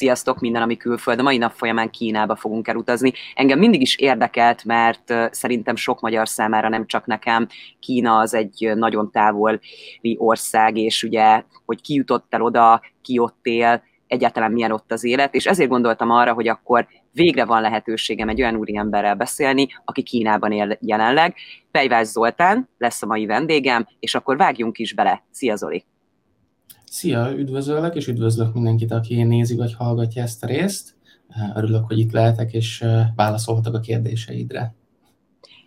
Sziasztok, minden, ami külföld. A mai nap folyamán Kínába fogunk elutazni. Engem mindig is érdekelt, mert szerintem sok magyar számára, nem csak nekem, Kína az egy nagyon távoli ország, és ugye, hogy ki jutott el oda, ki ott él, egyáltalán milyen ott az élet, és ezért gondoltam arra, hogy akkor végre van lehetőségem egy olyan úriemberrel beszélni, aki Kínában él jelenleg. Pejvás Zoltán lesz a mai vendégem, és akkor vágjunk is bele. Szia Zoli! Szia, üdvözöllek, és üdvözlök mindenkit, aki nézi vagy hallgatja ezt a részt. Örülök, hogy itt lehetek, és válaszolhatok a kérdéseidre.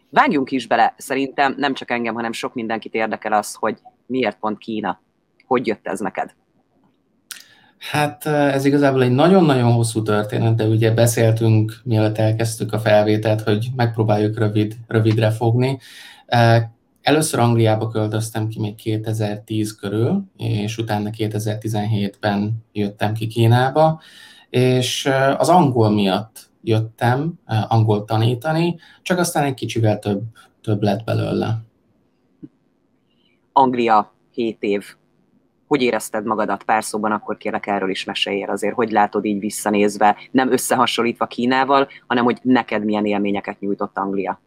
Vágjunk is bele. Szerintem nem csak engem, hanem sok mindenkit érdekel az, hogy miért pont Kína. Hogy jött ez neked? Hát ez igazából egy nagyon-nagyon hosszú történet, de ugye beszéltünk, mielőtt elkezdtük a felvételt, hogy megpróbáljuk rövid, rövidre fogni. Először Angliába költöztem ki még 2010 körül, és utána 2017-ben jöttem ki Kínába, és az angol miatt jöttem angol tanítani, csak aztán egy kicsivel több, több lett belőle. Anglia 7 év. Hogy érezted magadat pár szóban, akkor kérlek erről is meséljél azért, hogy látod így visszanézve, nem összehasonlítva Kínával, hanem hogy neked milyen élményeket nyújtott Anglia?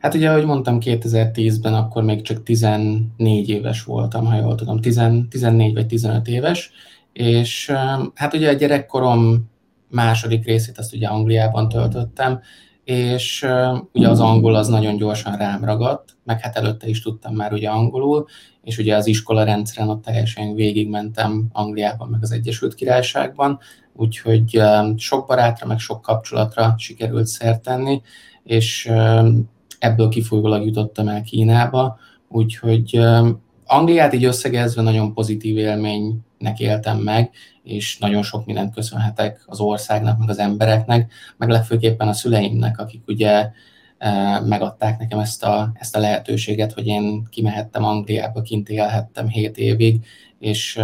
Hát ugye, ahogy mondtam, 2010-ben akkor még csak 14 éves voltam, ha jól tudom, 10, 14 vagy 15 éves, és hát ugye a gyerekkorom második részét azt ugye Angliában töltöttem, és ugye az angol az nagyon gyorsan rám ragadt, meg hát előtte is tudtam már ugye angolul, és ugye az iskola rendszeren ott teljesen végigmentem Angliában, meg az Egyesült Királyságban, úgyhogy sok barátra, meg sok kapcsolatra sikerült szert tenni, és ebből kifolyólag jutottam el Kínába, úgyhogy Angliát így összegezve nagyon pozitív élménynek éltem meg, és nagyon sok mindent köszönhetek az országnak, meg az embereknek, meg legfőképpen a szüleimnek, akik ugye megadták nekem ezt a, ezt a lehetőséget, hogy én kimehettem Angliába, kint élhettem 7 évig, és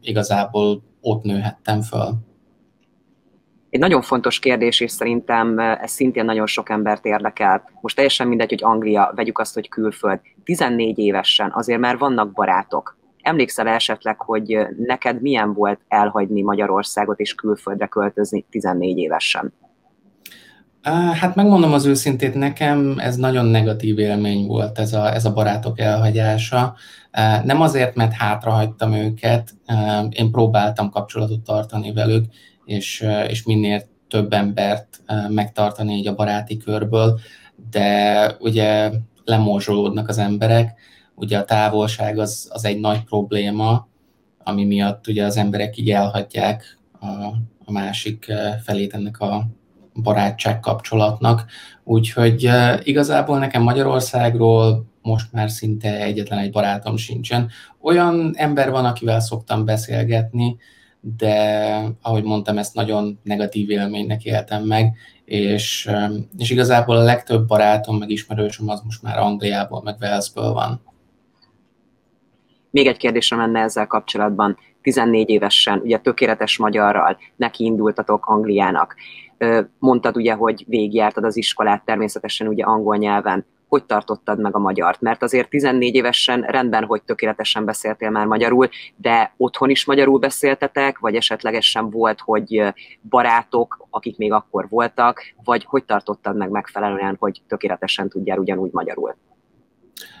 igazából ott nőhettem föl. Egy nagyon fontos kérdés, és szerintem ez szintén nagyon sok embert érdekel. Most teljesen mindegy, hogy Anglia, vegyük azt, hogy külföld. 14 évesen azért már vannak barátok. Emlékszel esetleg, hogy neked milyen volt elhagyni Magyarországot és külföldre költözni 14 évesen? Hát megmondom az őszintét, nekem ez nagyon negatív élmény volt ez a, ez a barátok elhagyása. Nem azért, mert hátrahagytam őket, én próbáltam kapcsolatot tartani velük, és, és minél több embert megtartani így a baráti körből, de ugye lemorzsolódnak az emberek, ugye a távolság az, az egy nagy probléma, ami miatt ugye az emberek így elhagyják a, a másik felét ennek a barátság kapcsolatnak. Úgyhogy igazából nekem Magyarországról most már szinte egyetlen egy barátom sincsen. Olyan ember van, akivel szoktam beszélgetni, de ahogy mondtam, ezt nagyon negatív élménynek éltem meg, és, és igazából a legtöbb barátom, meg ismerősöm az most már Angliából, meg Walesből van. Még egy kérdésem lenne ezzel kapcsolatban. 14 évesen, ugye tökéletes magyarral neki indultatok Angliának. Mondtad ugye, hogy végigjártad az iskolát természetesen ugye angol nyelven hogy tartottad meg a magyart? Mert azért 14 évesen rendben, hogy tökéletesen beszéltél már magyarul, de otthon is magyarul beszéltetek, vagy esetlegesen volt, hogy barátok, akik még akkor voltak, vagy hogy tartottad meg megfelelően, hogy tökéletesen tudjál ugyanúgy magyarul?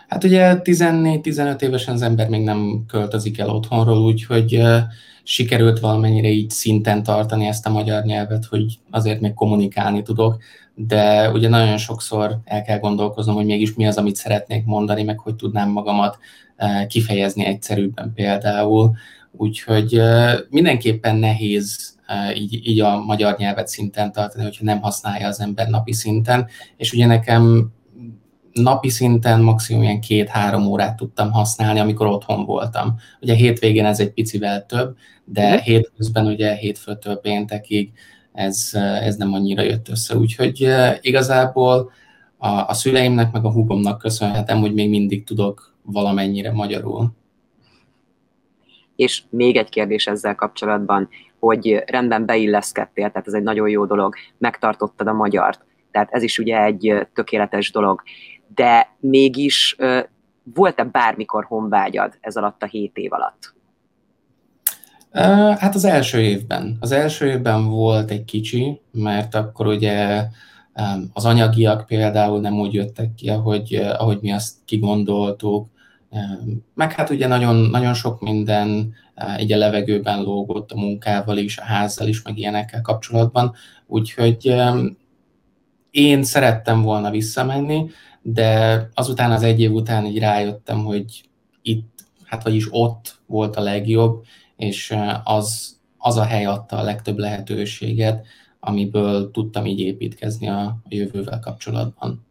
Hát ugye 14-15 évesen az ember még nem költözik el otthonról, úgyhogy sikerült valamennyire így szinten tartani ezt a magyar nyelvet, hogy azért még kommunikálni tudok, de ugye nagyon sokszor el kell gondolkoznom, hogy mégis mi az, amit szeretnék mondani, meg hogy tudnám magamat kifejezni egyszerűbben például. Úgyhogy mindenképpen nehéz így, így a magyar nyelvet szinten tartani, hogyha nem használja az ember napi szinten, és ugye nekem napi szinten maximum ilyen két-három órát tudtam használni, amikor otthon voltam. Ugye hétvégén ez egy picivel több, de mm. hétközben ugye hétfőtől péntekig ez, ez nem annyira jött össze. Úgyhogy igazából a, a szüleimnek, meg a húgomnak köszönhetem, hogy még mindig tudok valamennyire magyarul. És még egy kérdés ezzel kapcsolatban, hogy rendben beilleszkedtél, tehát ez egy nagyon jó dolog, megtartottad a magyart, tehát ez is ugye egy tökéletes dolog de mégis volt-e bármikor honvágyad ez alatt a hét év alatt? Hát az első évben. Az első évben volt egy kicsi, mert akkor ugye az anyagiak például nem úgy jöttek ki, ahogy, ahogy mi azt kigondoltuk, meg hát ugye nagyon, nagyon sok minden egy a levegőben lógott a munkával is, a házzal is, meg ilyenekkel kapcsolatban, úgyhogy én szerettem volna visszamenni, de azután az egy év után így rájöttem, hogy itt, hát vagyis ott volt a legjobb, és az, az a hely adta a legtöbb lehetőséget, amiből tudtam így építkezni a, jövővel kapcsolatban.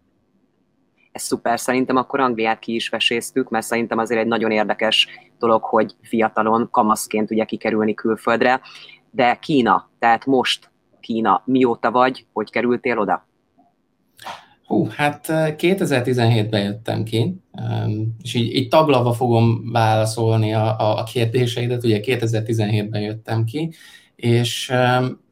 Ez szuper, szerintem akkor Angliát ki is veséztük, mert szerintem azért egy nagyon érdekes dolog, hogy fiatalon, kamaszként ugye kikerülni külföldre, de Kína, tehát most Kína, mióta vagy, hogy kerültél oda? Hú, hát 2017-ben jöttem ki, és így, így taglalva fogom válaszolni a, a kérdéseidet. Ugye 2017-ben jöttem ki, és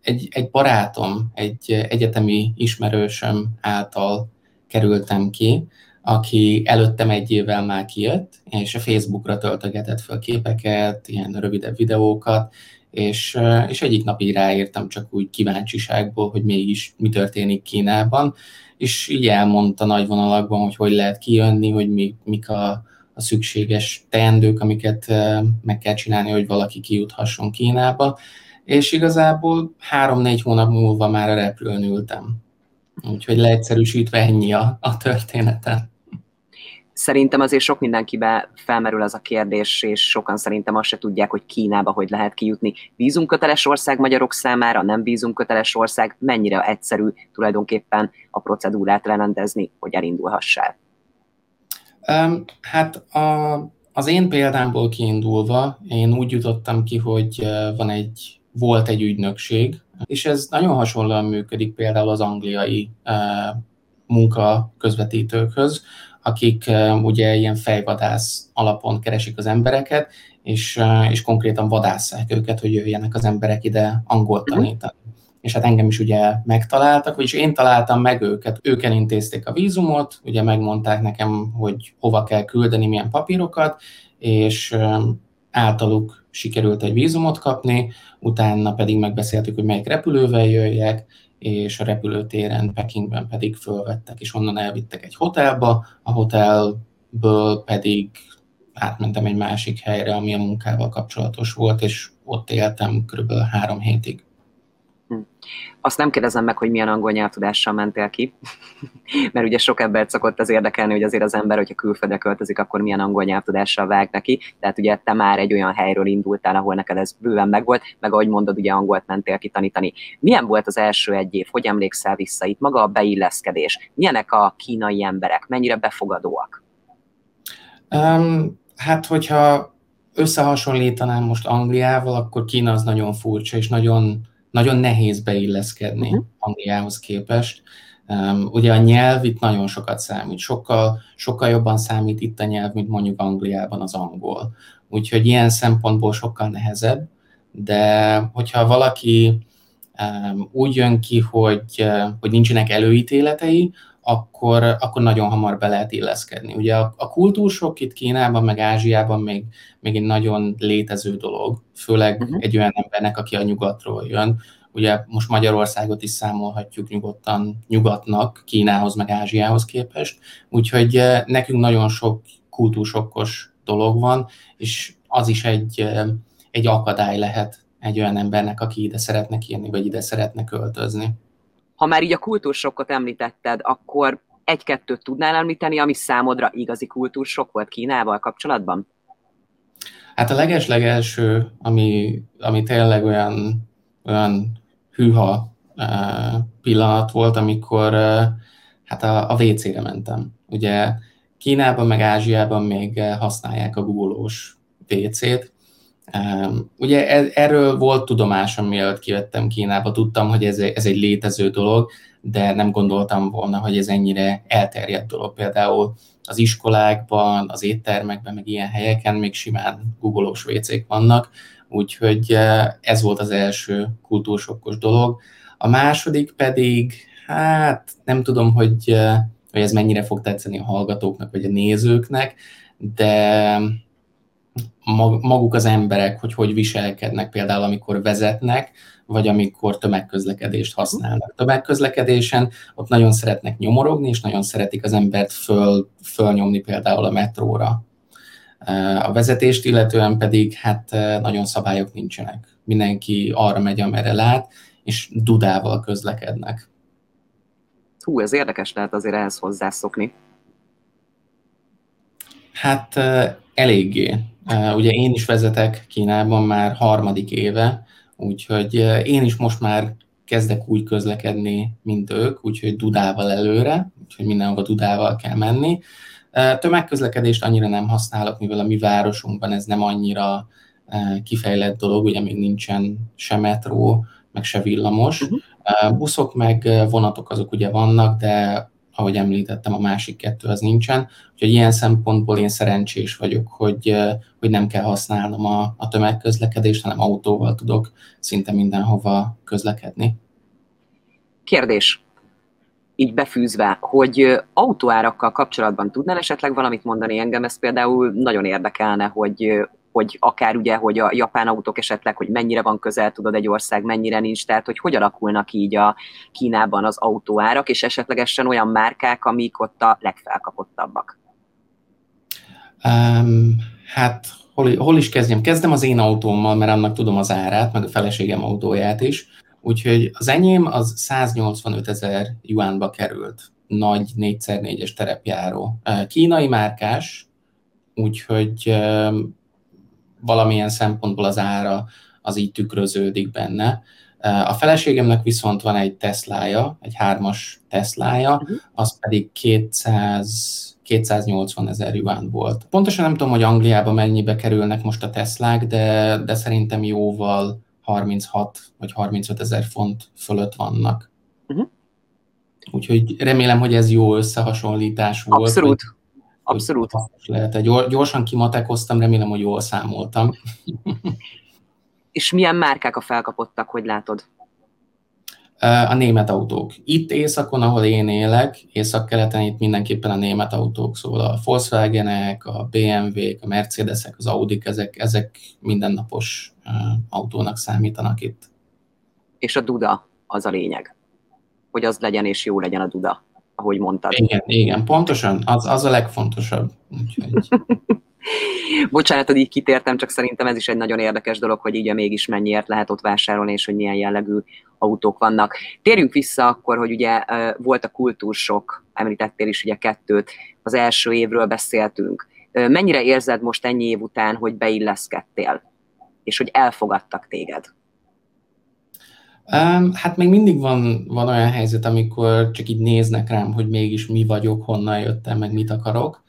egy, egy barátom, egy egyetemi ismerősöm által kerültem ki, aki előttem egy évvel már kijött, és a Facebookra töltögetett fel képeket, ilyen rövidebb videókat, és, és egyik nap így ráírtam csak úgy kíváncsiságból, hogy mégis mi történik Kínában, és így elmondta nagy vonalakban, hogy hogy lehet kijönni, hogy mi, mik a, a szükséges teendők, amiket meg kell csinálni, hogy valaki kijuthasson Kínába, és igazából három-négy hónap múlva már a repülőn ültem. Úgyhogy leegyszerűsítve ennyi a, a története. Szerintem azért sok mindenkibe felmerül az a kérdés, és sokan szerintem azt se tudják, hogy Kínába hogy lehet kijutni. Vízumköteles ország magyarok számára, nem vízumköteles ország, mennyire egyszerű tulajdonképpen a procedúrát rendezni, hogy elindulhassál? Hát a, az én példámból kiindulva, én úgy jutottam ki, hogy van egy, volt egy ügynökség, és ez nagyon hasonlóan működik például az angliai munka közvetítőkhöz, akik ugye ilyen fejvadász alapon keresik az embereket, és, és konkrétan vadásszák őket, hogy jöjjenek az emberek ide angolt mhm. tanítani. Uh-huh. És hát engem is ugye megtaláltak, vagyis én találtam meg őket. Ők elintézték a vízumot, ugye megmondták nekem, hogy hova kell küldeni, milyen papírokat, és általuk sikerült egy vízumot kapni, utána pedig megbeszéltük, hogy melyik repülővel jöjjek, és a repülőtéren Pekingben pedig fölvettek, és onnan elvittek egy hotelba, a hotelből pedig átmentem egy másik helyre, ami a munkával kapcsolatos volt, és ott éltem körülbelül három hétig. Azt nem kérdezem meg, hogy milyen angol nyelvtudással mentél ki, mert ugye sok embert szokott az érdekelni, hogy azért az ember, hogyha külföldre költözik, akkor milyen angol nyelvtudással vág neki. Tehát ugye te már egy olyan helyről indultál, ahol neked ez bőven megvolt, meg ahogy mondod, ugye angolt mentél ki tanítani. Milyen volt az első egy év? Hogy emlékszel vissza itt? Maga a beilleszkedés. Milyenek a kínai emberek? Mennyire befogadóak? Um, hát, hogyha összehasonlítanám most Angliával, akkor Kína az nagyon furcsa, és nagyon nagyon nehéz beilleszkedni uh-huh. Angliához képest. Um, ugye a nyelv itt nagyon sokat számít, sokkal, sokkal jobban számít itt a nyelv, mint mondjuk Angliában az angol. Úgyhogy ilyen szempontból sokkal nehezebb, de hogyha valaki um, úgy jön ki, hogy, uh, hogy nincsenek előítéletei, akkor, akkor nagyon hamar be lehet illeszkedni. Ugye a, a kultúrsok itt Kínában, meg Ázsiában még, még egy nagyon létező dolog, főleg uh-huh. egy olyan embernek, aki a nyugatról jön. Ugye most Magyarországot is számolhatjuk nyugodtan nyugatnak, Kínához, meg Ázsiához képest, úgyhogy eh, nekünk nagyon sok kultúrsokkos dolog van, és az is egy, eh, egy akadály lehet egy olyan embernek, aki ide szeretne jönni, vagy ide szeretne költözni. Ha már így a kultúrsokkot említetted, akkor egy-kettőt tudnál említeni, ami számodra igazi kultúrsok volt Kínával kapcsolatban? Hát a leges-legelső, ami, ami tényleg olyan, olyan hűha uh, pillanat volt, amikor hát a, a WC-re mentem. Ugye Kínában meg Ázsiában még használják a googolós WC-t, Ugye e, erről volt tudomásom, mielőtt kivettem Kínába, tudtam, hogy ez, ez egy létező dolog, de nem gondoltam volna, hogy ez ennyire elterjedt dolog. Például az iskolákban, az éttermekben, meg ilyen helyeken még simán googolós vécék vannak, úgyhogy e, ez volt az első kultúrsokkos dolog. A második pedig, hát nem tudom, hogy, e, hogy ez mennyire fog tetszeni a hallgatóknak, vagy a nézőknek, de maguk az emberek, hogy hogy viselkednek például, amikor vezetnek, vagy amikor tömegközlekedést használnak. Tömegközlekedésen ott nagyon szeretnek nyomorogni, és nagyon szeretik az embert föl, fölnyomni például a metróra. A vezetést illetően pedig hát nagyon szabályok nincsenek. Mindenki arra megy, amerre lát, és dudával közlekednek. Hú, ez érdekes lehet azért ehhez hozzászokni. Hát eléggé. Ugye én is vezetek Kínában már harmadik éve, úgyhogy én is most már kezdek úgy közlekedni, mint ők, úgyhogy dudával előre, úgyhogy mindenhova dudával kell menni. Tömegközlekedést annyira nem használok, mivel a mi városunkban ez nem annyira kifejlett dolog, ugye még nincsen se metró, meg se villamos. Uh-huh. Buszok meg vonatok azok ugye vannak, de ahogy említettem, a másik kettő az nincsen. Úgyhogy ilyen szempontból én szerencsés vagyok, hogy, hogy nem kell használnom a, a tömegközlekedést, hanem autóval tudok szinte mindenhova közlekedni. Kérdés, így befűzve, hogy autóárakkal kapcsolatban tudnál esetleg valamit mondani engem, ez például nagyon érdekelne, hogy hogy akár ugye, hogy a japán autók esetleg, hogy mennyire van közel, tudod, egy ország, mennyire nincs, tehát hogy hogy alakulnak így a Kínában az autóárak, és esetlegesen olyan márkák, amik ott a legfelkapottabbak. Um, hát hol, hol is kezdjem? Kezdem az én autómmal, mert annak tudom az árát, meg a feleségem autóját is. Úgyhogy az enyém az 185 ezer yuanba került, nagy 4x4-es terepjáró. Kínai márkás, úgyhogy valamilyen szempontból az ára az így tükröződik benne. A feleségemnek viszont van egy Teslája, egy hármas Teslája, uh-huh. az pedig 200, 280 ezer yuan volt. Pontosan nem tudom, hogy Angliában mennyibe kerülnek most a Teslák, de, de szerintem jóval 36 vagy 35 ezer font fölött vannak. Uh-huh. Úgyhogy remélem, hogy ez jó összehasonlítás volt. Abszolút. Abszolút. Lehet. Gyorsan kimatekoztam, remélem, hogy jól számoltam. És milyen márkák a felkapottak, hogy látod? A német autók. Itt északon, ahol én élek, észak-keleten itt mindenképpen a német autók, szóval a Volkswagenek, a BMW-k, a Mercedesek, az Audi, ezek, ezek mindennapos autónak számítanak itt. És a Duda az a lényeg, hogy az legyen és jó legyen a Duda ahogy mondtad. Igen, igen, pontosan, az, az a legfontosabb. Úgyhogy... Bocsánat, hogy így kitértem, csak szerintem ez is egy nagyon érdekes dolog, hogy így mégis mennyiért lehet ott vásárolni, és hogy milyen jellegű autók vannak. Térjünk vissza akkor, hogy ugye volt a kultúrsok, említettél is ugye kettőt, az első évről beszéltünk. Mennyire érzed most ennyi év után, hogy beilleszkedtél, és hogy elfogadtak téged? Hát még mindig van, van olyan helyzet, amikor csak így néznek rám, hogy mégis mi vagyok, honnan jöttem, meg mit akarok.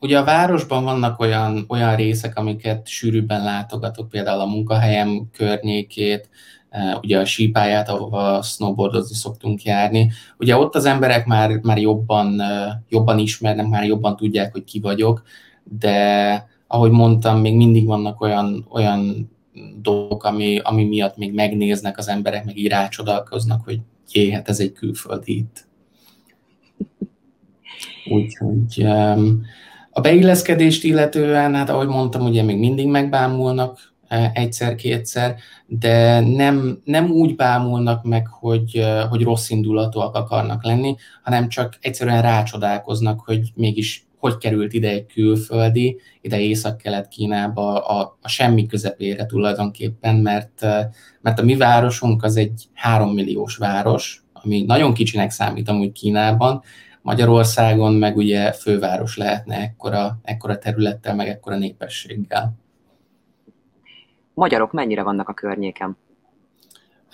Ugye a városban vannak olyan, olyan részek, amiket sűrűbben látogatok, például a munkahelyem környékét, uh, ugye a sípáját, ahova snowboardozni szoktunk járni. Ugye ott az emberek már, már jobban, uh, jobban ismernek, már jobban tudják, hogy ki vagyok, de ahogy mondtam, még mindig vannak olyan, olyan dolgok, ami, ami miatt még megnéznek az emberek, meg így rácsodálkoznak, hogy jé, hát ez egy külföldi itt. Úgyhogy a beilleszkedést illetően, hát ahogy mondtam, ugye még mindig megbámulnak e, egyszer-kétszer, de nem, nem úgy bámulnak meg, hogy, e, hogy rossz indulatúak akarnak lenni, hanem csak egyszerűen rácsodálkoznak, hogy mégis hogy került ide egy külföldi, ide Észak-Kelet-Kínába a, a semmi közepére tulajdonképpen, mert, mert a mi városunk az egy három milliós város, ami nagyon kicsinek számít amúgy Kínában, Magyarországon meg ugye főváros lehetne ekkora, ekkora területtel, meg ekkora népességgel. Magyarok mennyire vannak a környéken?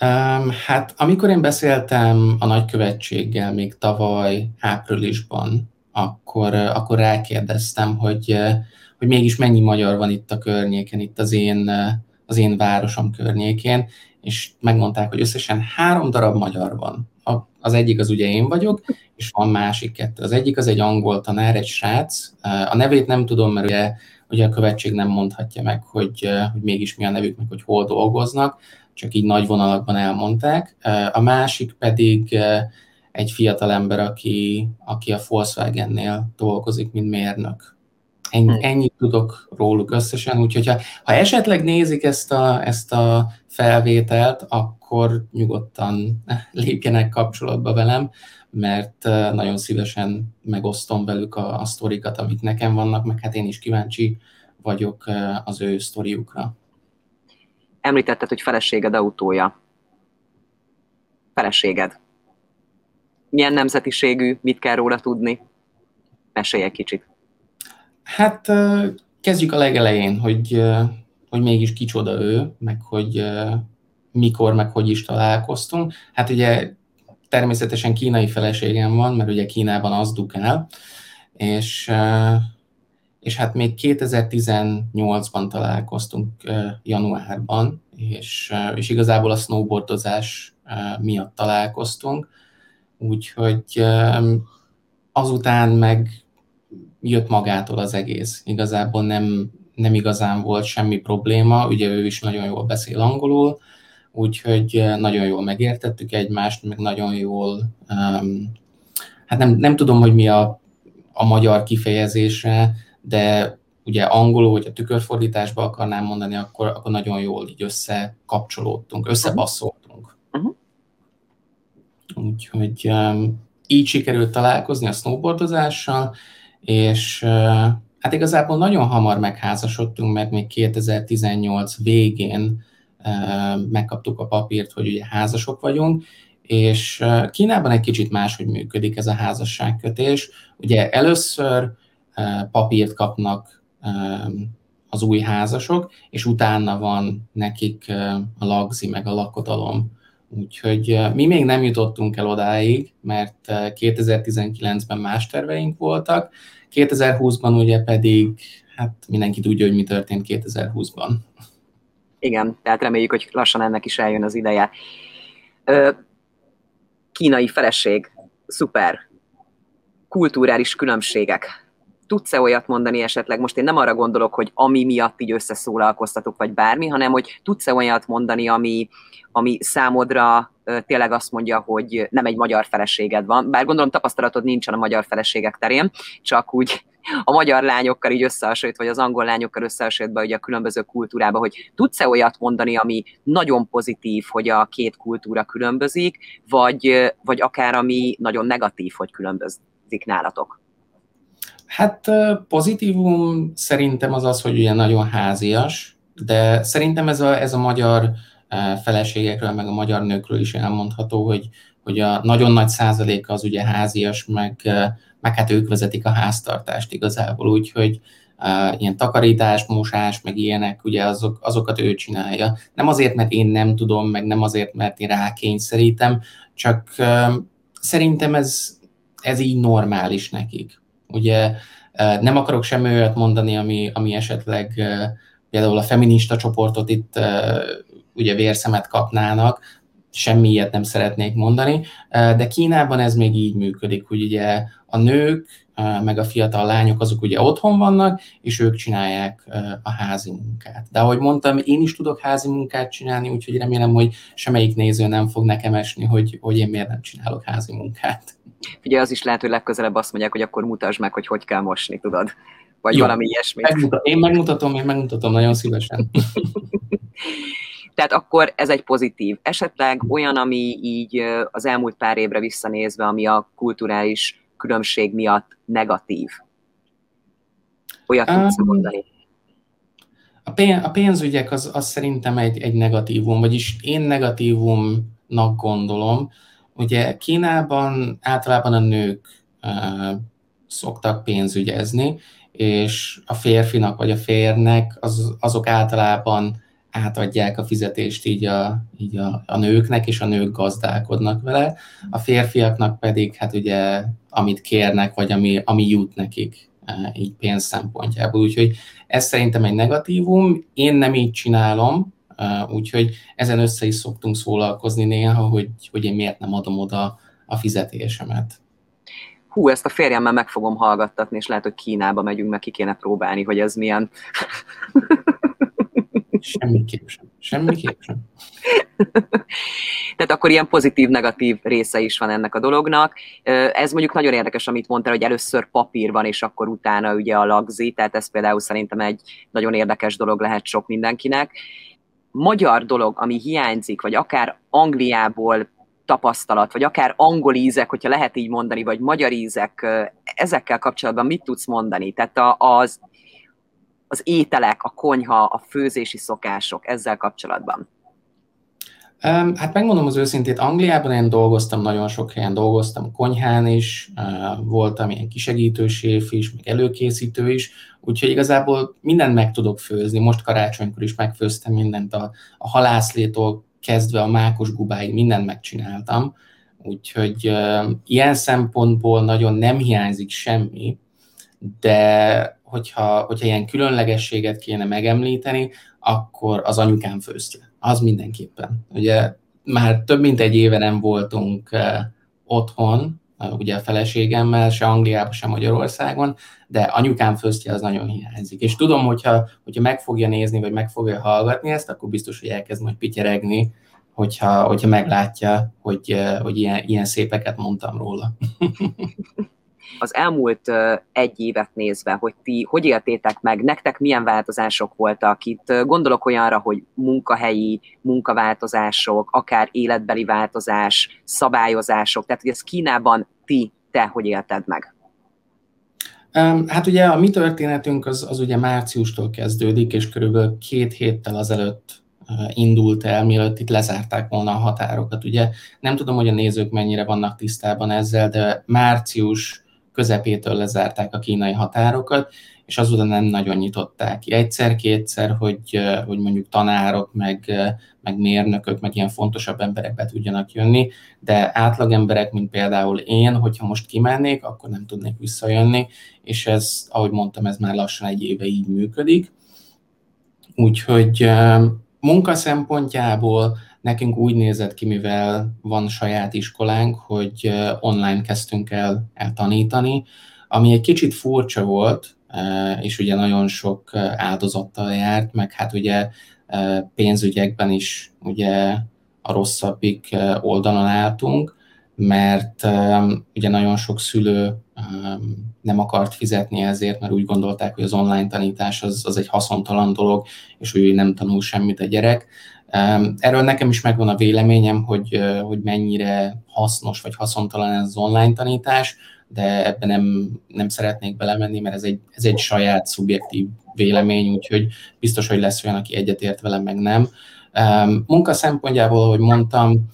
Um, hát amikor én beszéltem a nagykövetséggel még tavaly áprilisban, akkor, akkor rákérdeztem, hogy, hogy mégis mennyi magyar van itt a környéken, itt az én, az én városom környékén, és megmondták, hogy összesen három darab magyar van. Az egyik az ugye én vagyok, és van másik kettő. Az egyik az egy angol tanár, egy srác. A nevét nem tudom, mert ugye, ugye a követség nem mondhatja meg, hogy, hogy mégis mi a nevük, meg hogy hol dolgoznak, csak így nagy vonalakban elmondták. A másik pedig egy fiatal ember, aki, aki a Volkswagen-nél dolgozik, mint mérnök. Ennyi, hm. ennyit tudok róluk összesen, úgyhogy ha, ha esetleg nézik ezt a, ezt a felvételt, akkor nyugodtan lépjenek kapcsolatba velem, mert nagyon szívesen megosztom velük a, a sztorikat, amik nekem vannak, meg hát én is kíváncsi vagyok az ő sztoriukra. Említetted, hogy feleséged autója. Feleséged. Milyen nemzetiségű, mit kell róla tudni? Mesélj egy kicsit. Hát kezdjük a legelején, hogy, hogy mégis kicsoda ő, meg hogy mikor, meg hogy is találkoztunk. Hát ugye természetesen kínai feleségem van, mert ugye Kínában az dukál, és, és hát még 2018-ban találkoztunk januárban, és, és igazából a snowboardozás miatt találkoztunk, úgyhogy azután meg jött magától az egész. Igazából nem, nem igazán volt semmi probléma, ugye ő is nagyon jól beszél angolul, úgyhogy eh, nagyon jól megértettük egymást, meg nagyon jól, um, hát nem, nem tudom, hogy mi a, a magyar kifejezése, de ugye angolul, hogy a tükörfordításba akarnám mondani, akkor, akkor nagyon jól így összekapcsolódtunk, összebasszoltunk. Úgyhogy így sikerült találkozni a snowboardozással, és uh, hát igazából nagyon hamar megházasodtunk, mert még 2018 végén megkaptuk a papírt, hogy ugye házasok vagyunk, és Kínában egy kicsit máshogy működik ez a házasságkötés. Ugye először papírt kapnak az új házasok, és utána van nekik a lagzi, meg a lakodalom. Úgyhogy mi még nem jutottunk el odáig, mert 2019-ben más terveink voltak, 2020-ban ugye pedig, hát mindenki tudja, hogy mi történt 2020-ban. Igen, tehát reméljük, hogy lassan ennek is eljön az ideje. Kínai feleség, szuper. Kulturális különbségek. Tudsz-e olyat mondani esetleg? Most én nem arra gondolok, hogy ami miatt így összeszólalkoztatok, vagy bármi, hanem hogy tudsz-e olyat mondani, ami, ami számodra tényleg azt mondja, hogy nem egy magyar feleséged van, bár gondolom tapasztalatod nincsen a magyar feleségek terén, csak úgy a magyar lányokkal így összehasonlítva, vagy az angol lányokkal összehasonlítva, ugye a különböző kultúrába, hogy tudsz-e olyat mondani, ami nagyon pozitív, hogy a két kultúra különbözik, vagy, vagy akár ami nagyon negatív, hogy különbözik nálatok? Hát pozitívum szerintem az az, hogy ugye nagyon házias, de szerintem ez a, ez a magyar feleségekről, meg a magyar nőkről is elmondható, hogy, hogy a nagyon nagy százaléka az ugye házias, meg, meg hát ők vezetik a háztartást igazából, úgyhogy uh, ilyen takarítás, mosás, meg ilyenek, ugye azok, azokat ő csinálja. Nem azért, mert én nem tudom, meg nem azért, mert én rákényszerítem, csak uh, szerintem ez, ez így normális nekik. Ugye uh, nem akarok semmi olyat mondani, ami, ami esetleg uh, például a feminista csoportot itt uh, ugye vérszemet kapnának, semmi ilyet nem szeretnék mondani, de Kínában ez még így működik, hogy ugye a nők, meg a fiatal lányok azok ugye otthon vannak, és ők csinálják a házi munkát. De ahogy mondtam, én is tudok házi munkát csinálni, úgyhogy remélem, hogy semmelyik néző nem fog nekem esni, hogy, hogy én miért nem csinálok házi munkát. Ugye az is lehet, hogy legközelebb azt mondják, hogy akkor mutasd meg, hogy hogy kell mosni, tudod? Vagy Jó, valami ilyesmi. Én megmutatom, én megmutatom nagyon szívesen. Tehát akkor ez egy pozitív. Esetleg olyan, ami így az elmúlt pár évre visszanézve, ami a kulturális különbség miatt negatív. Olyat um, tudsz mondani? A, pénz, a pénzügyek az, az szerintem egy, egy negatívum, vagyis én negatívumnak gondolom. Ugye Kínában általában a nők uh, szoktak pénzügyezni, és a férfinak vagy a férnek az, azok általában átadják a fizetést így, a, így a, a nőknek, és a nők gazdálkodnak vele, a férfiaknak pedig hát ugye amit kérnek, vagy ami, ami jut nekik így pénz szempontjából. Úgyhogy ez szerintem egy negatívum, én nem így csinálom, úgyhogy ezen össze is szoktunk szólalkozni néha, hogy, hogy én miért nem adom oda a fizetésemet. Hú, ezt a férjemmel meg fogom hallgattatni, és lehet, hogy Kínába megyünk, meg ki kéne próbálni, hogy ez milyen. Semmiképp sem. Semmiképp sem. Tehát akkor ilyen pozitív-negatív része is van ennek a dolognak. Ez mondjuk nagyon érdekes, amit mondtál, hogy először papír van, és akkor utána ugye a lagzi, tehát ez például szerintem egy nagyon érdekes dolog lehet sok mindenkinek. Magyar dolog, ami hiányzik, vagy akár Angliából tapasztalat, vagy akár angol ízek, hogyha lehet így mondani, vagy magyar ízek, ezekkel kapcsolatban mit tudsz mondani? Tehát az, az ételek, a konyha, a főzési szokások ezzel kapcsolatban. Hát megmondom az őszintét, Angliában én dolgoztam, nagyon sok helyen dolgoztam, konyhán is, voltam ilyen kisegítőséf is, meg előkészítő is, úgyhogy igazából mindent meg tudok főzni. Most karácsonykor is megfőztem mindent, a, a halászlétól kezdve a mákos gubáig mindent megcsináltam, úgyhogy ilyen szempontból nagyon nem hiányzik semmi, de hogyha, hogyha ilyen különlegességet kéne megemlíteni, akkor az anyukám főzte az mindenképpen. Ugye már több mint egy éve nem voltunk uh, otthon, uh, ugye a feleségemmel, se Angliában, se Magyarországon, de anyukám főztje az nagyon hiányzik. És tudom, hogyha, hogyha meg fogja nézni, vagy meg fogja hallgatni ezt, akkor biztos, hogy elkezd majd pityeregni, hogyha, hogyha meglátja, hogy, hogy ilyen, ilyen szépeket mondtam róla. az elmúlt egy évet nézve, hogy ti hogy éltétek meg, nektek milyen változások voltak itt? Gondolok olyanra, hogy munkahelyi munkaváltozások, akár életbeli változás, szabályozások, tehát hogy ez Kínában ti, te hogy élted meg? Hát ugye a mi történetünk az, az ugye márciustól kezdődik, és körülbelül két héttel azelőtt indult el, mielőtt itt lezárták volna a határokat. Ugye nem tudom, hogy a nézők mennyire vannak tisztában ezzel, de március közepétől lezárták a kínai határokat, és azóta nem nagyon nyitották ki. Egyszer-kétszer, hogy, hogy mondjuk tanárok, meg, meg mérnökök, meg ilyen fontosabb emberek be tudjanak jönni, de átlag emberek, mint például én, hogyha most kimennék, akkor nem tudnék visszajönni, és ez, ahogy mondtam, ez már lassan egy éve így működik. Úgyhogy munka szempontjából Nekünk úgy nézett ki, mivel van saját iskolánk, hogy online kezdtünk el, el tanítani, ami egy kicsit furcsa volt, és ugye nagyon sok áldozattal járt, meg hát ugye pénzügyekben is ugye a rosszabbik oldalon álltunk, mert ugye nagyon sok szülő nem akart fizetni ezért, mert úgy gondolták, hogy az online tanítás az, az egy haszontalan dolog, és úgy nem tanul semmit a gyerek. Erről nekem is megvan a véleményem, hogy, hogy mennyire hasznos vagy haszontalan ez az online tanítás, de ebben nem, nem szeretnék belemenni, mert ez egy, ez egy saját szubjektív vélemény, úgyhogy biztos, hogy lesz olyan, aki egyetért velem, meg nem. Munka szempontjából, ahogy mondtam,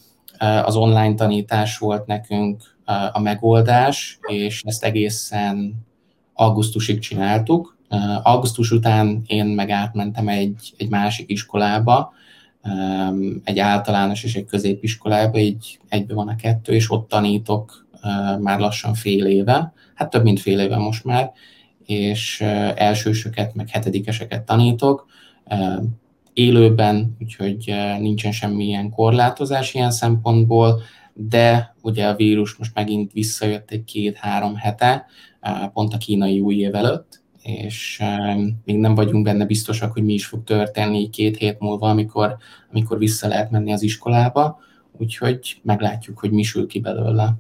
az online tanítás volt nekünk a megoldás, és ezt egészen augusztusig csináltuk. Augusztus után én meg átmentem egy, egy másik iskolába, egy általános és egy középiskolába, így egybe van a kettő, és ott tanítok már lassan fél éve, hát több mint fél éve most már, és elsősöket, meg hetedikeseket tanítok, élőben, úgyhogy nincsen semmilyen korlátozás ilyen szempontból, de ugye a vírus most megint visszajött egy két-három hete, pont a kínai új év előtt, és még nem vagyunk benne biztosak, hogy mi is fog történni két hét múlva, amikor, amikor vissza lehet menni az iskolába, úgyhogy meglátjuk, hogy mi sül ki belőle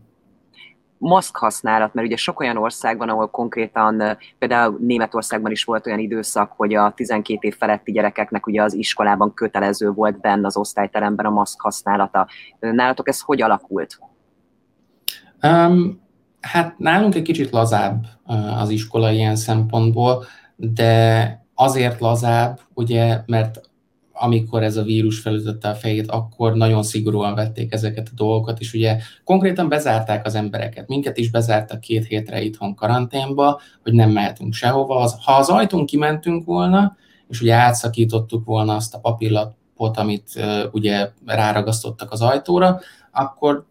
maszk használat, mert ugye sok olyan ország van, ahol konkrétan, például Németországban is volt olyan időszak, hogy a 12 év feletti gyerekeknek ugye az iskolában kötelező volt benne az osztályteremben a maszk használata. Nálatok ez hogy alakult? Um, Hát nálunk egy kicsit lazább az iskola ilyen szempontból, de azért lazább, ugye, mert amikor ez a vírus felütötte a fejét, akkor nagyon szigorúan vették ezeket a dolgokat, és ugye konkrétan bezárták az embereket. Minket is bezártak két hétre itthon karanténba, hogy nem mehetünk sehova. Ha az ajtón kimentünk volna, és ugye átszakítottuk volna azt a papírlapot, amit ugye ráragasztottak az ajtóra, akkor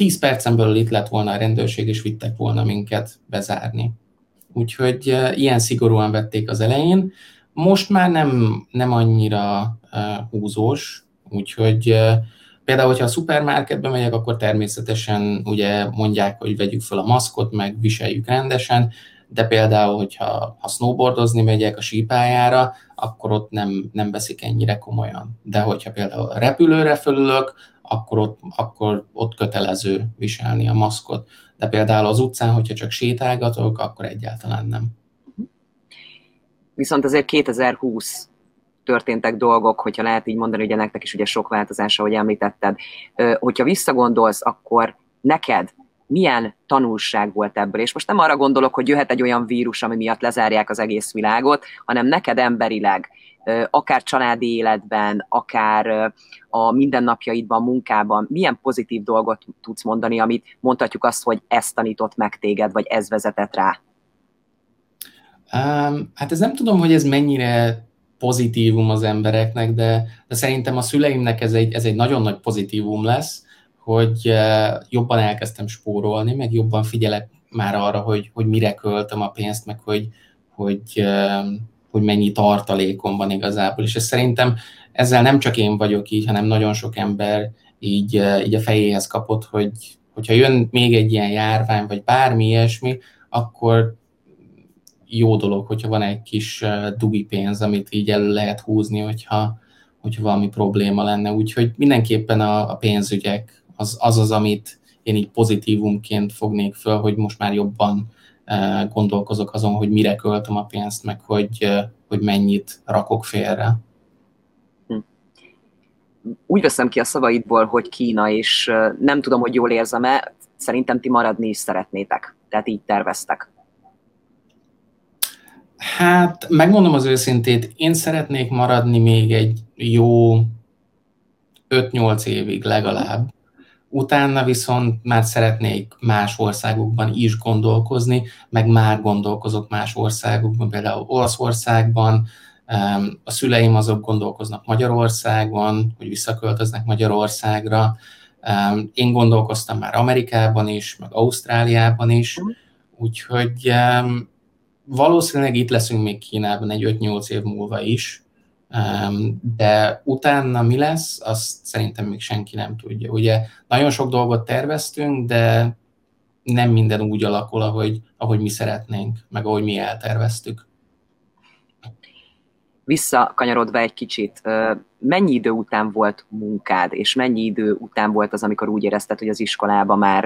10 percen belül itt lett volna a rendőrség, és vittek volna minket bezárni. Úgyhogy ilyen szigorúan vették az elején. Most már nem, nem annyira húzós, úgyhogy például, hogyha a szupermarketbe megyek, akkor természetesen ugye mondják, hogy vegyük fel a maszkot, meg viseljük rendesen, de például, hogyha ha snowboardozni megyek a sípájára, akkor ott nem, nem veszik ennyire komolyan. De hogyha például a repülőre fölülök, akkor ott, akkor ott kötelező viselni a maszkot. De például az utcán, hogyha csak sétálgatok, akkor egyáltalán nem. Viszont azért 2020 történtek dolgok, hogyha lehet így mondani, ugye nektek is ugye sok változás, ahogy említetted. Hogyha visszagondolsz, akkor neked milyen tanulság volt ebből. És most nem arra gondolok, hogy jöhet egy olyan vírus, ami miatt lezárják az egész világot, hanem neked emberileg, akár családi életben, akár a mindennapjaidban, munkában, milyen pozitív dolgot tudsz mondani, amit mondhatjuk azt, hogy ezt tanított meg téged, vagy ez vezetett rá? Um, hát ez nem tudom, hogy ez mennyire pozitívum az embereknek, de, de szerintem a szüleimnek ez egy, ez egy nagyon nagy pozitívum lesz, hogy jobban elkezdtem spórolni, meg jobban figyelek már arra, hogy, hogy mire költöm a pénzt, meg hogy, hogy, hogy mennyi tartalékom van igazából. És ez szerintem ezzel nem csak én vagyok így, hanem nagyon sok ember így, így a fejéhez kapott, hogy hogyha jön még egy ilyen járvány, vagy bármi ilyesmi, akkor jó dolog, hogyha van egy kis dugi pénz, amit így elő lehet húzni, hogyha, hogyha valami probléma lenne. Úgyhogy mindenképpen a, a pénzügyek az, az az, amit én így pozitívumként fognék föl, hogy most már jobban gondolkozok azon, hogy mire költöm a pénzt, meg hogy, hogy mennyit rakok félre. Hm. Úgy veszem ki a szavaidból, hogy Kína, és nem tudom, hogy jól érzem-e, szerintem ti maradni is szeretnétek. Tehát így terveztek. Hát, megmondom az őszintét, én szeretnék maradni még egy jó 5-8 évig legalább. Utána viszont már szeretnék más országokban is gondolkozni, meg már gondolkozok más országokban, például Olaszországban, a szüleim azok gondolkoznak Magyarországon, hogy visszaköltöznek Magyarországra. Én gondolkoztam már Amerikában is, meg Ausztráliában is, úgyhogy valószínűleg itt leszünk még Kínában egy 5-8 év múlva is, de utána mi lesz, azt szerintem még senki nem tudja. Ugye nagyon sok dolgot terveztünk, de nem minden úgy alakul, ahogy, ahogy mi szeretnénk, meg ahogy mi elterveztük. Visszakanyarodva egy kicsit, mennyi idő után volt munkád, és mennyi idő után volt az, amikor úgy érezted, hogy az iskolába már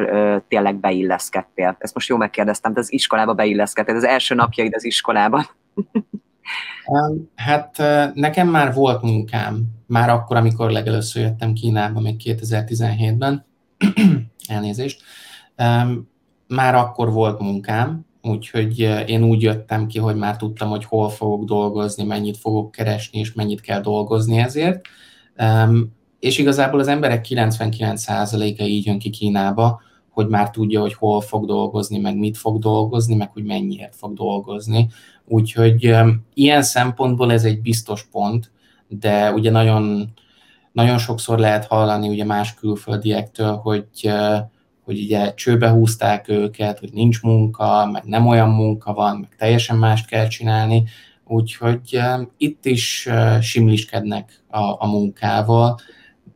tényleg beilleszkedtél? Ezt most jól megkérdeztem, de az iskolába beilleszkedtél, az első napjaid az iskolában. Hát nekem már volt munkám, már akkor, amikor legelőször jöttem Kínába, még 2017-ben, elnézést, már akkor volt munkám, úgyhogy én úgy jöttem ki, hogy már tudtam, hogy hol fogok dolgozni, mennyit fogok keresni, és mennyit kell dolgozni ezért. És igazából az emberek 99%-a így jön ki Kínába, hogy már tudja, hogy hol fog dolgozni, meg mit fog dolgozni, meg hogy mennyiért fog dolgozni. Úgyhogy ilyen szempontból ez egy biztos pont, de ugye nagyon, nagyon sokszor lehet hallani ugye más külföldiektől, hogy, hogy ugye csőbe húzták őket, hogy nincs munka, meg nem olyan munka van, meg teljesen mást kell csinálni, úgyhogy itt is simliskednek a, a munkával,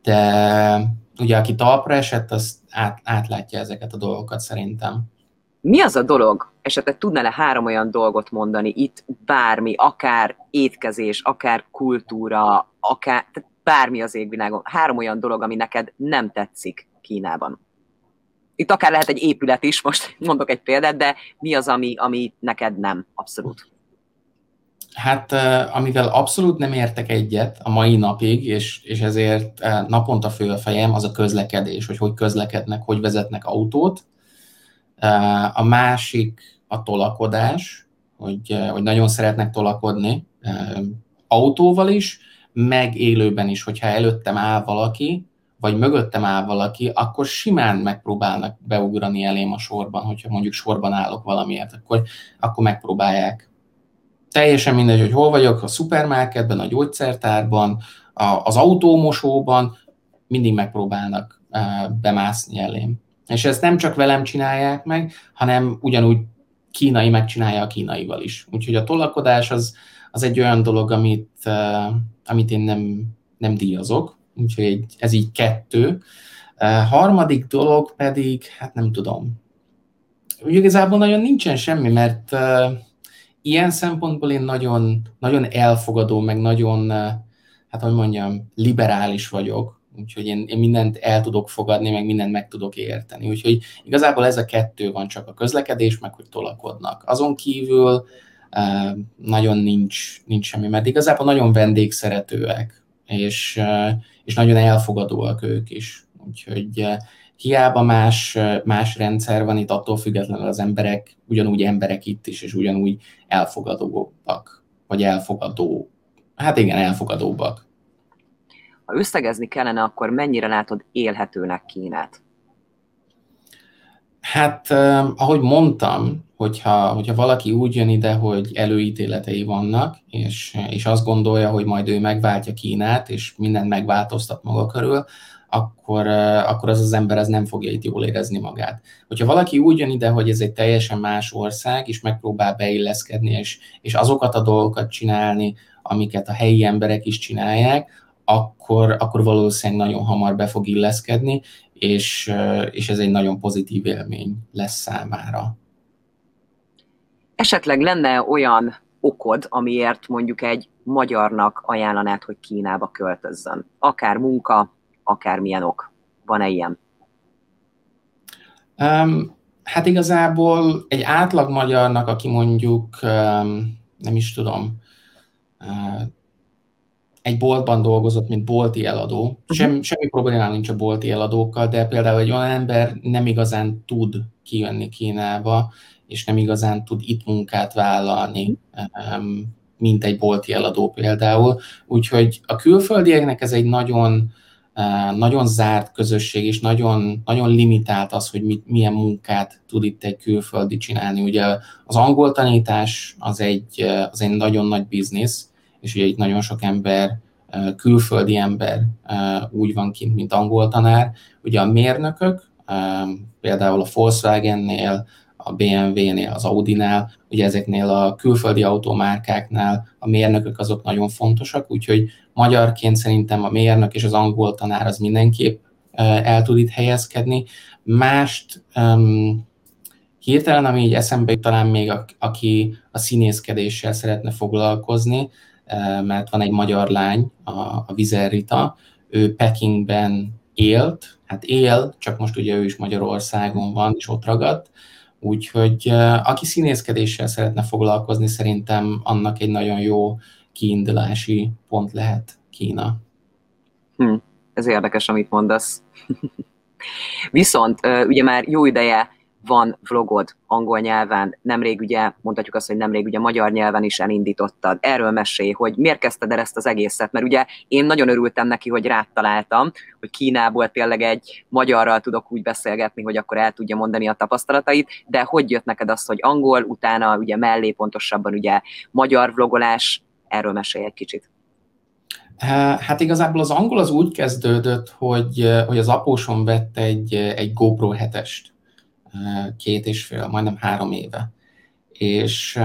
de ugye aki talpra esett, az át, átlátja ezeket a dolgokat szerintem. Mi az a dolog, esetleg tudnál-e három olyan dolgot mondani itt, bármi, akár étkezés, akár kultúra, akár tehát bármi az égvilágon, három olyan dolog, ami neked nem tetszik Kínában? Itt akár lehet egy épület is, most mondok egy példát, de mi az, ami, ami neked nem, abszolút? Hát amivel abszolút nem értek egyet a mai napig, és, és ezért naponta fő a fejem, az a közlekedés, hogy hogy közlekednek, hogy vezetnek autót. A másik a tolakodás, hogy, hogy nagyon szeretnek tolakodni autóval is, meg élőben is, hogyha előttem áll valaki, vagy mögöttem áll valaki, akkor simán megpróbálnak beugrani elém a sorban, hogyha mondjuk sorban állok valamiért, akkor, akkor megpróbálják teljesen mindegy, hogy hol vagyok, a szupermarketben, a gyógyszertárban, a, az autómosóban, mindig megpróbálnak bemászni elém. És ezt nem csak velem csinálják meg, hanem ugyanúgy kínai megcsinálja a kínaival is. Úgyhogy a tolakodás az, az egy olyan dolog, amit, amit én nem, nem díjazok, úgyhogy ez így kettő. Harmadik dolog pedig, hát nem tudom, Igazából nagyon nincsen semmi, mert uh, ilyen szempontból én nagyon, nagyon elfogadó, meg nagyon, uh, hát hogy mondjam, liberális vagyok, úgyhogy én, én mindent el tudok fogadni, meg mindent meg tudok érteni. Úgyhogy igazából ez a kettő van, csak a közlekedés, meg hogy tolakodnak. Azon kívül nagyon nincs, nincs semmi, mert igazából nagyon vendégszeretőek, és, és nagyon elfogadóak ők is. Úgyhogy hiába más, más rendszer van itt, attól függetlenül az emberek ugyanúgy emberek itt is, és ugyanúgy elfogadóbbak, vagy elfogadó, hát igen, elfogadóbbak. Ha összegezni kellene, akkor mennyire látod élhetőnek Kínát? Hát, eh, ahogy mondtam, hogyha, hogyha valaki úgy jön ide, hogy előítéletei vannak, és, és azt gondolja, hogy majd ő megváltja Kínát, és mindent megváltoztat maga körül, akkor, akkor az az ember az nem fogja itt jól érezni magát. Hogyha valaki úgy jön ide, hogy ez egy teljesen más ország, és megpróbál beilleszkedni, és, és azokat a dolgokat csinálni, amiket a helyi emberek is csinálják, akkor, akkor valószínűleg nagyon hamar be fog illeszkedni, és, és ez egy nagyon pozitív élmény lesz számára. Esetleg lenne olyan okod, amiért mondjuk egy magyarnak ajánlanád, hogy Kínába költözzön? Akár munka, akármilyen ok. Van-e ilyen? Um, hát igazából egy átlag magyarnak, aki mondjuk, um, nem is tudom, uh, egy boltban dolgozott, mint bolti eladó. Uh-huh. Sem, semmi probléma nincs a bolti eladókkal, de például egy olyan ember nem igazán tud kijönni Kínába, és nem igazán tud itt munkát vállalni, um, mint egy bolti eladó például. Úgyhogy a külföldieknek ez egy nagyon nagyon zárt közösség, és nagyon, nagyon limitált az, hogy mit, milyen munkát tud itt egy külföldi csinálni. Ugye az angol tanítás az egy, az egy nagyon nagy biznisz, és ugye itt nagyon sok ember, külföldi ember úgy van kint, mint angol tanár. Ugye a mérnökök, például a Volkswagen-nél, a BMW-nél, az Audi-nál, ugye ezeknél a külföldi automárkáknál a mérnökök azok nagyon fontosak, úgyhogy magyarként szerintem a mérnök és az angol tanár az mindenképp el tud itt helyezkedni. Mást um, hirtelen, ami így eszembe jut, talán még a, aki a színészkedéssel szeretne foglalkozni, mert van egy magyar lány, a, a Vizer ő Pekingben élt, hát él, csak most ugye ő is Magyarországon van, és ott ragadt, Úgyhogy aki színészkedéssel szeretne foglalkozni, szerintem annak egy nagyon jó kiindulási pont lehet Kína. Hm, ez érdekes, amit mondasz. Viszont ugye már jó ideje van vlogod angol nyelven, nemrég ugye, mondhatjuk azt, hogy nemrég ugye magyar nyelven is elindítottad. Erről mesélj, hogy miért kezdted el ezt az egészet, mert ugye én nagyon örültem neki, hogy rád találtam, hogy Kínából tényleg egy magyarral tudok úgy beszélgetni, hogy akkor el tudja mondani a tapasztalatait, de hogy jött neked az, hogy angol, utána ugye mellé pontosabban ugye magyar vlogolás, erről mesélj egy kicsit. Hát igazából az angol az úgy kezdődött, hogy, hogy az apósom vett egy, egy GoPro 7-est két és fél, majdnem három éve. És,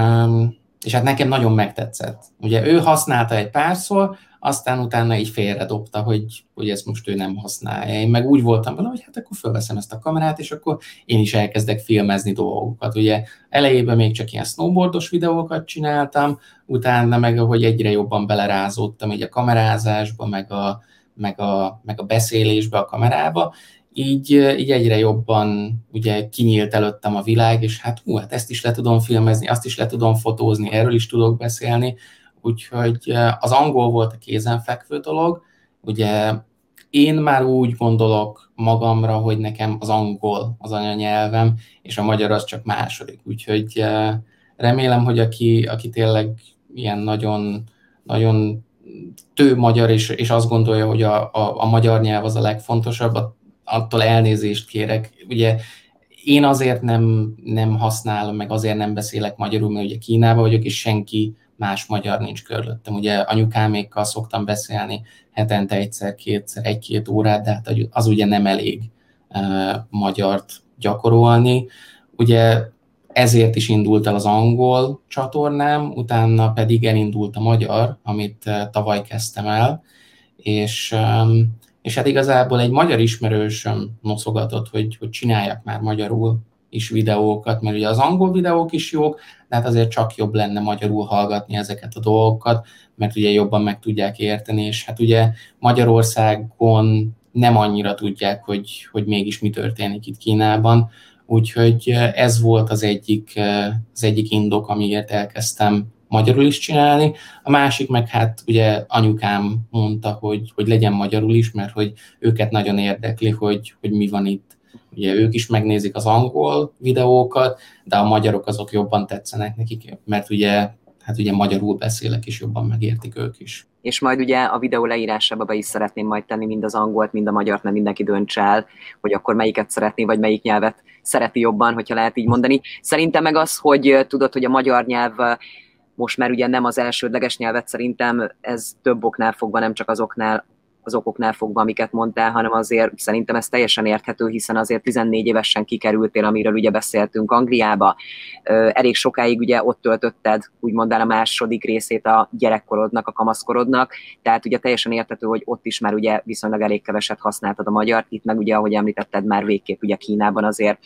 és hát nekem nagyon megtetszett. Ugye ő használta egy párszor, aztán utána így félredobta, hogy, hogy ezt most ő nem használja. Én meg úgy voltam vele, hogy hát akkor fölveszem ezt a kamerát, és akkor én is elkezdek filmezni dolgokat. Ugye elejében még csak ilyen snowboardos videókat csináltam, utána meg, hogy egyre jobban belerázódtam így a kamerázásba, meg a, meg a, meg a beszélésbe a kamerába, így, így egyre jobban ugye kinyílt előttem a világ, és hát hú, hát ezt is le tudom filmezni, azt is le tudom fotózni, erről is tudok beszélni, úgyhogy az angol volt a kézenfekvő dolog, ugye én már úgy gondolok magamra, hogy nekem az angol az anyanyelvem, és a magyar az csak második, úgyhogy remélem, hogy aki, aki tényleg ilyen nagyon, nagyon tő magyar, és, és azt gondolja, hogy a, a, a magyar nyelv az a legfontosabb, attól elnézést kérek. Ugye én azért nem, nem használom, meg azért nem beszélek magyarul, mert ugye Kínában vagyok, és senki más magyar nincs körülöttem. Ugye anyukámékkal szoktam beszélni hetente egyszer, kétszer, egy-két órát, de hát az ugye nem elég uh, magyart gyakorolni. Ugye ezért is indult el az angol csatornám, utána pedig elindult a magyar, amit uh, tavaly kezdtem el, és és hát igazából egy magyar ismerősöm noszogatott, hogy, hogy csináljak már magyarul is videókat, mert ugye az angol videók is jók, de hát azért csak jobb lenne magyarul hallgatni ezeket a dolgokat, mert ugye jobban meg tudják érteni, és hát ugye Magyarországon nem annyira tudják, hogy, hogy mégis mi történik itt Kínában, úgyhogy ez volt az egyik, az egyik indok, amiért elkezdtem magyarul is csinálni. A másik meg hát ugye anyukám mondta, hogy, hogy legyen magyarul is, mert hogy őket nagyon érdekli, hogy, hogy mi van itt. Ugye ők is megnézik az angol videókat, de a magyarok azok jobban tetszenek nekik, mert ugye hát ugye magyarul beszélek, és jobban megértik ők is. És majd ugye a videó leírásába be is szeretném majd tenni mind az angolt, mind a magyart, nem mindenki dönts el, hogy akkor melyiket szeretné, vagy melyik nyelvet szereti jobban, hogyha lehet így mondani. Szerintem meg az, hogy tudod, hogy a magyar nyelv most már ugye nem az elsődleges nyelvet szerintem, ez több oknál fogva, nem csak azoknál, az okoknál fogva, amiket mondtál, hanem azért szerintem ez teljesen érthető, hiszen azért 14 évesen kikerültél, amiről ugye beszéltünk Angliába. Elég sokáig ugye ott töltötted, úgymond el a második részét a gyerekkorodnak, a kamaszkorodnak, tehát ugye teljesen érthető, hogy ott is már ugye viszonylag elég keveset használtad a magyart, itt meg ugye, ahogy említetted, már végképp ugye Kínában azért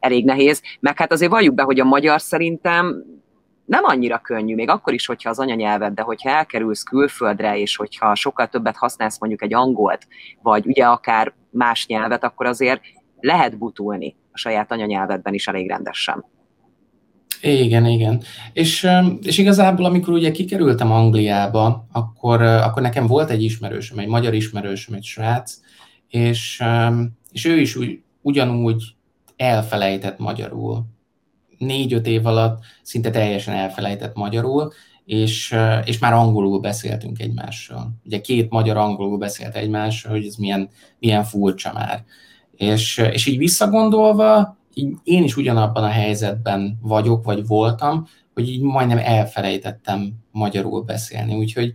elég nehéz. Meg hát azért valljuk be, hogy a magyar szerintem nem annyira könnyű, még akkor is, hogyha az anyanyelved, de hogyha elkerülsz külföldre, és hogyha sokkal többet használsz mondjuk egy angolt, vagy ugye akár más nyelvet, akkor azért lehet butulni a saját anyanyelvedben is elég rendesen. Igen, igen. És, és igazából, amikor ugye kikerültem Angliába, akkor, akkor nekem volt egy ismerősöm, egy magyar ismerősöm, egy srác, és, és ő is úgy, ugyanúgy elfelejtett magyarul négy-öt év alatt szinte teljesen elfelejtett magyarul, és, és már angolul beszéltünk egymással. Ugye két magyar angolul beszélt egymással, hogy ez milyen, milyen furcsa már. És, és így visszagondolva, így én is ugyanabban a helyzetben vagyok, vagy voltam, hogy így majdnem elfelejtettem magyarul beszélni. Úgyhogy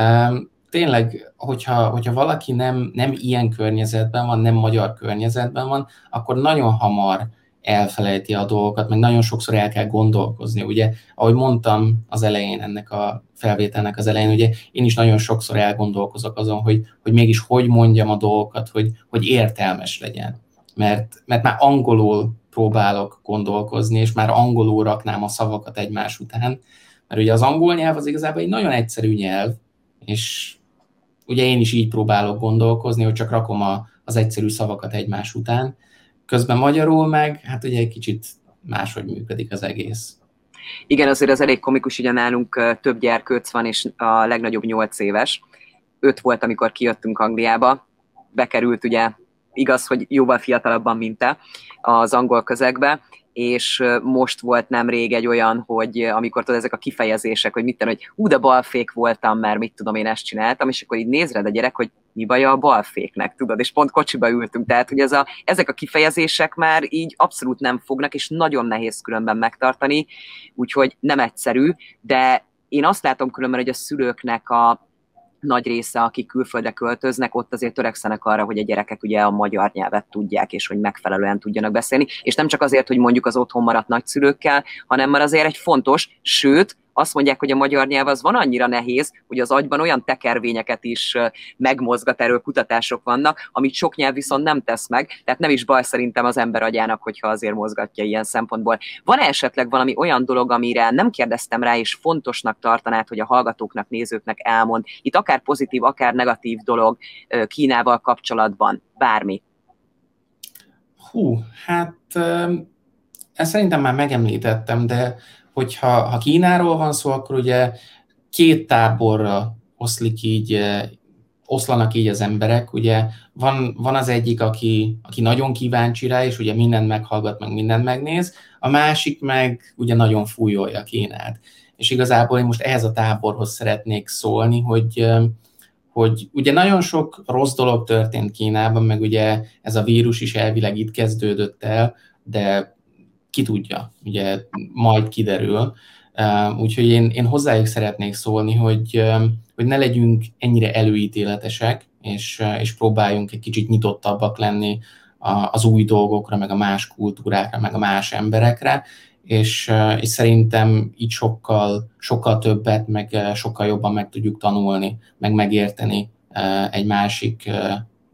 um, tényleg, hogyha, hogyha valaki nem, nem ilyen környezetben van, nem magyar környezetben van, akkor nagyon hamar elfelejti a dolgokat, meg nagyon sokszor el kell gondolkozni. Ugye, ahogy mondtam az elején ennek a felvételnek az elején, ugye én is nagyon sokszor elgondolkozok azon, hogy, hogy mégis hogy mondjam a dolgokat, hogy, hogy értelmes legyen. Mert, mert már angolul próbálok gondolkozni, és már angolul raknám a szavakat egymás után, mert ugye az angol nyelv az igazából egy nagyon egyszerű nyelv, és ugye én is így próbálok gondolkozni, hogy csak rakom a, az egyszerű szavakat egymás után, Közben magyarul meg, hát ugye egy kicsit máshogy működik az egész. Igen, azért az elég komikus, ugye nálunk több gyerkőc van, és a legnagyobb nyolc éves. Öt volt, amikor kijöttünk Angliába. Bekerült ugye, igaz, hogy jóval fiatalabban, mint te, az angol közegbe, és most volt nemrég egy olyan, hogy amikor tudod, ezek a kifejezések, hogy mit tenni, hogy hú, de balfék voltam, mert mit tudom, én ezt csináltam, és akkor így néz a gyerek, hogy mi baja a balféknek, tudod, és pont kocsiba ültünk, tehát hogy ez a, ezek a kifejezések már így abszolút nem fognak, és nagyon nehéz különben megtartani, úgyhogy nem egyszerű, de én azt látom különben, hogy a szülőknek a nagy része, akik külföldre költöznek, ott azért törekszenek arra, hogy a gyerekek ugye a magyar nyelvet tudják, és hogy megfelelően tudjanak beszélni. És nem csak azért, hogy mondjuk az otthon maradt nagyszülőkkel, hanem már azért egy fontos, sőt, azt mondják, hogy a magyar nyelv az van annyira nehéz, hogy az agyban olyan tekervényeket is megmozgat, erről kutatások vannak, amit sok nyelv viszont nem tesz meg, tehát nem is baj szerintem az ember agyának, hogyha azért mozgatja ilyen szempontból. Van esetleg valami olyan dolog, amire nem kérdeztem rá, és fontosnak tartanád, hogy a hallgatóknak, nézőknek elmond, itt akár pozitív, akár negatív dolog Kínával kapcsolatban, bármi? Hú, hát ezt szerintem már megemlítettem, de hogyha ha Kínáról van szó, akkor ugye két táborra oszlik így, eh, oszlanak így az emberek, ugye van, van az egyik, aki, aki nagyon kíváncsi rá, és ugye mindent meghallgat, meg mindent megnéz, a másik meg ugye nagyon fújolja Kínát. És igazából én most ehhez a táborhoz szeretnék szólni, hogy, eh, hogy ugye nagyon sok rossz dolog történt Kínában, meg ugye ez a vírus is elvileg itt kezdődött el, de ki tudja, ugye majd kiderül. Úgyhogy én, én hozzájuk szeretnék szólni, hogy, hogy ne legyünk ennyire előítéletesek, és, és próbáljunk egy kicsit nyitottabbak lenni az új dolgokra, meg a más kultúrákra, meg a más emberekre, és, és szerintem így sokkal, sokkal többet, meg sokkal jobban meg tudjuk tanulni, meg megérteni egy másik,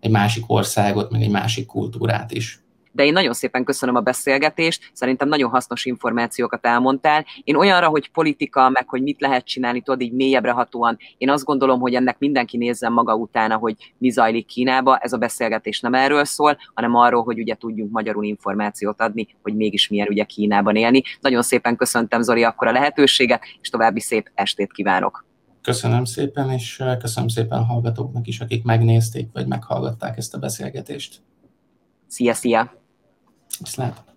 egy másik országot, meg egy másik kultúrát is. De én nagyon szépen köszönöm a beszélgetést, szerintem nagyon hasznos információkat elmondtál. Én olyanra, hogy politika, meg hogy mit lehet csinálni, tudod, így mélyebbre hatóan, én azt gondolom, hogy ennek mindenki nézzen maga utána, hogy mi zajlik Kínába. Ez a beszélgetés nem erről szól, hanem arról, hogy ugye tudjunk magyarul információt adni, hogy mégis milyen ugye Kínában élni. Nagyon szépen köszöntem Zoli akkor a lehetőséget, és további szép estét kívánok! Köszönöm szépen, és köszönöm szépen a hallgatóknak is, akik megnézték, vagy meghallgatták ezt a beszélgetést. Szia, szia! Slap.